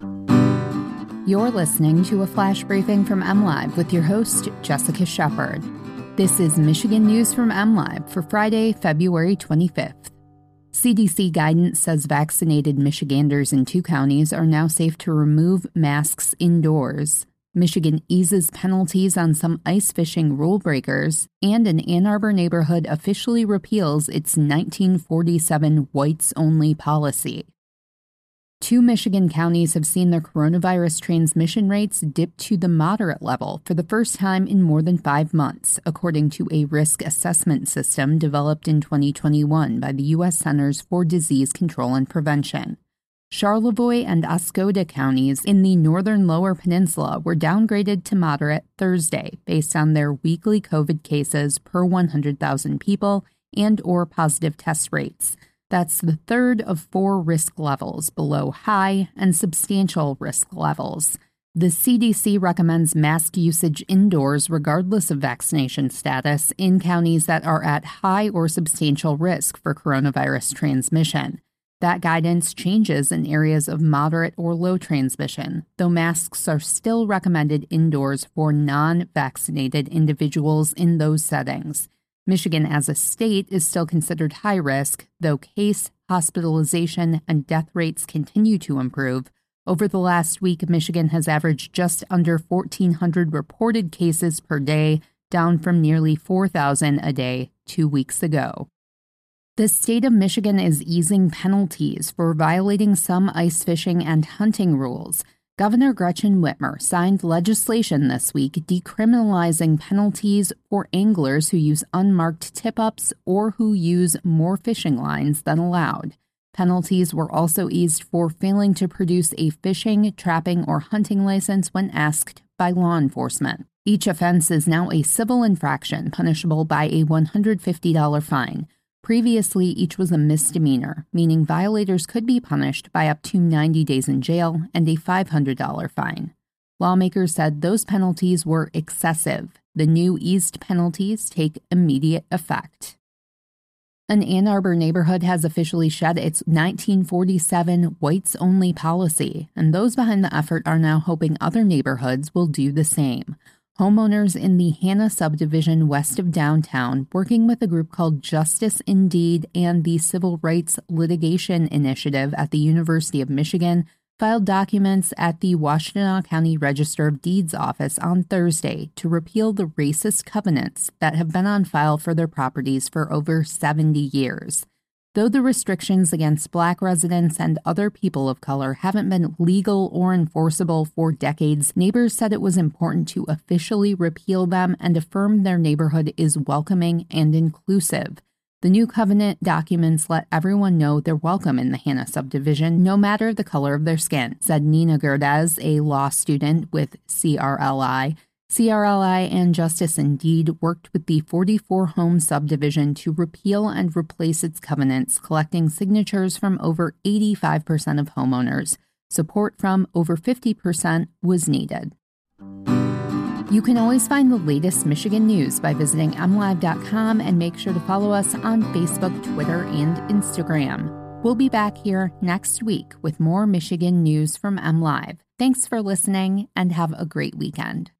You're listening to a flash briefing from MLive with your host, Jessica Shepard. This is Michigan News from MLive for Friday, February 25th. CDC guidance says vaccinated Michiganders in two counties are now safe to remove masks indoors. Michigan eases penalties on some ice fishing rule breakers, and an Ann Arbor neighborhood officially repeals its 1947 whites only policy. Two Michigan counties have seen their coronavirus transmission rates dip to the moderate level for the first time in more than five months, according to a risk assessment system developed in 2021 by the U.S. Centers for Disease Control and Prevention. Charlevoix and Oscoda counties in the northern lower peninsula were downgraded to moderate Thursday based on their weekly COVID cases per 100,000 people and or positive test rates. That's the third of four risk levels below high and substantial risk levels. The CDC recommends mask usage indoors regardless of vaccination status in counties that are at high or substantial risk for coronavirus transmission. That guidance changes in areas of moderate or low transmission, though masks are still recommended indoors for non vaccinated individuals in those settings. Michigan as a state is still considered high risk, though case, hospitalization, and death rates continue to improve. Over the last week, Michigan has averaged just under 1,400 reported cases per day, down from nearly 4,000 a day two weeks ago. The state of Michigan is easing penalties for violating some ice fishing and hunting rules. Governor Gretchen Whitmer signed legislation this week decriminalizing penalties for anglers who use unmarked tip ups or who use more fishing lines than allowed. Penalties were also eased for failing to produce a fishing, trapping, or hunting license when asked by law enforcement. Each offense is now a civil infraction punishable by a $150 fine. Previously, each was a misdemeanor, meaning violators could be punished by up to 90 days in jail and a $500 fine. Lawmakers said those penalties were excessive. The new eased penalties take immediate effect. An Ann Arbor neighborhood has officially shed its 1947 whites only policy, and those behind the effort are now hoping other neighborhoods will do the same homeowners in the Hanna subdivision west of downtown, working with a group called Justice Indeed and the Civil Rights Litigation Initiative at the University of Michigan, filed documents at the Washtenaw County Register of Deeds office on Thursday to repeal the racist covenants that have been on file for their properties for over 70 years. Though the restrictions against black residents and other people of color haven't been legal or enforceable for decades, neighbors said it was important to officially repeal them and affirm their neighborhood is welcoming and inclusive. The new covenant documents let everyone know they're welcome in the Hanna subdivision, no matter the color of their skin, said Nina Gerdez, a law student with CRLI. CRLI and Justice Indeed worked with the 44 home subdivision to repeal and replace its covenants, collecting signatures from over 85% of homeowners. Support from over 50% was needed. You can always find the latest Michigan news by visiting mlive.com and make sure to follow us on Facebook, Twitter, and Instagram. We'll be back here next week with more Michigan news from MLive. Thanks for listening and have a great weekend.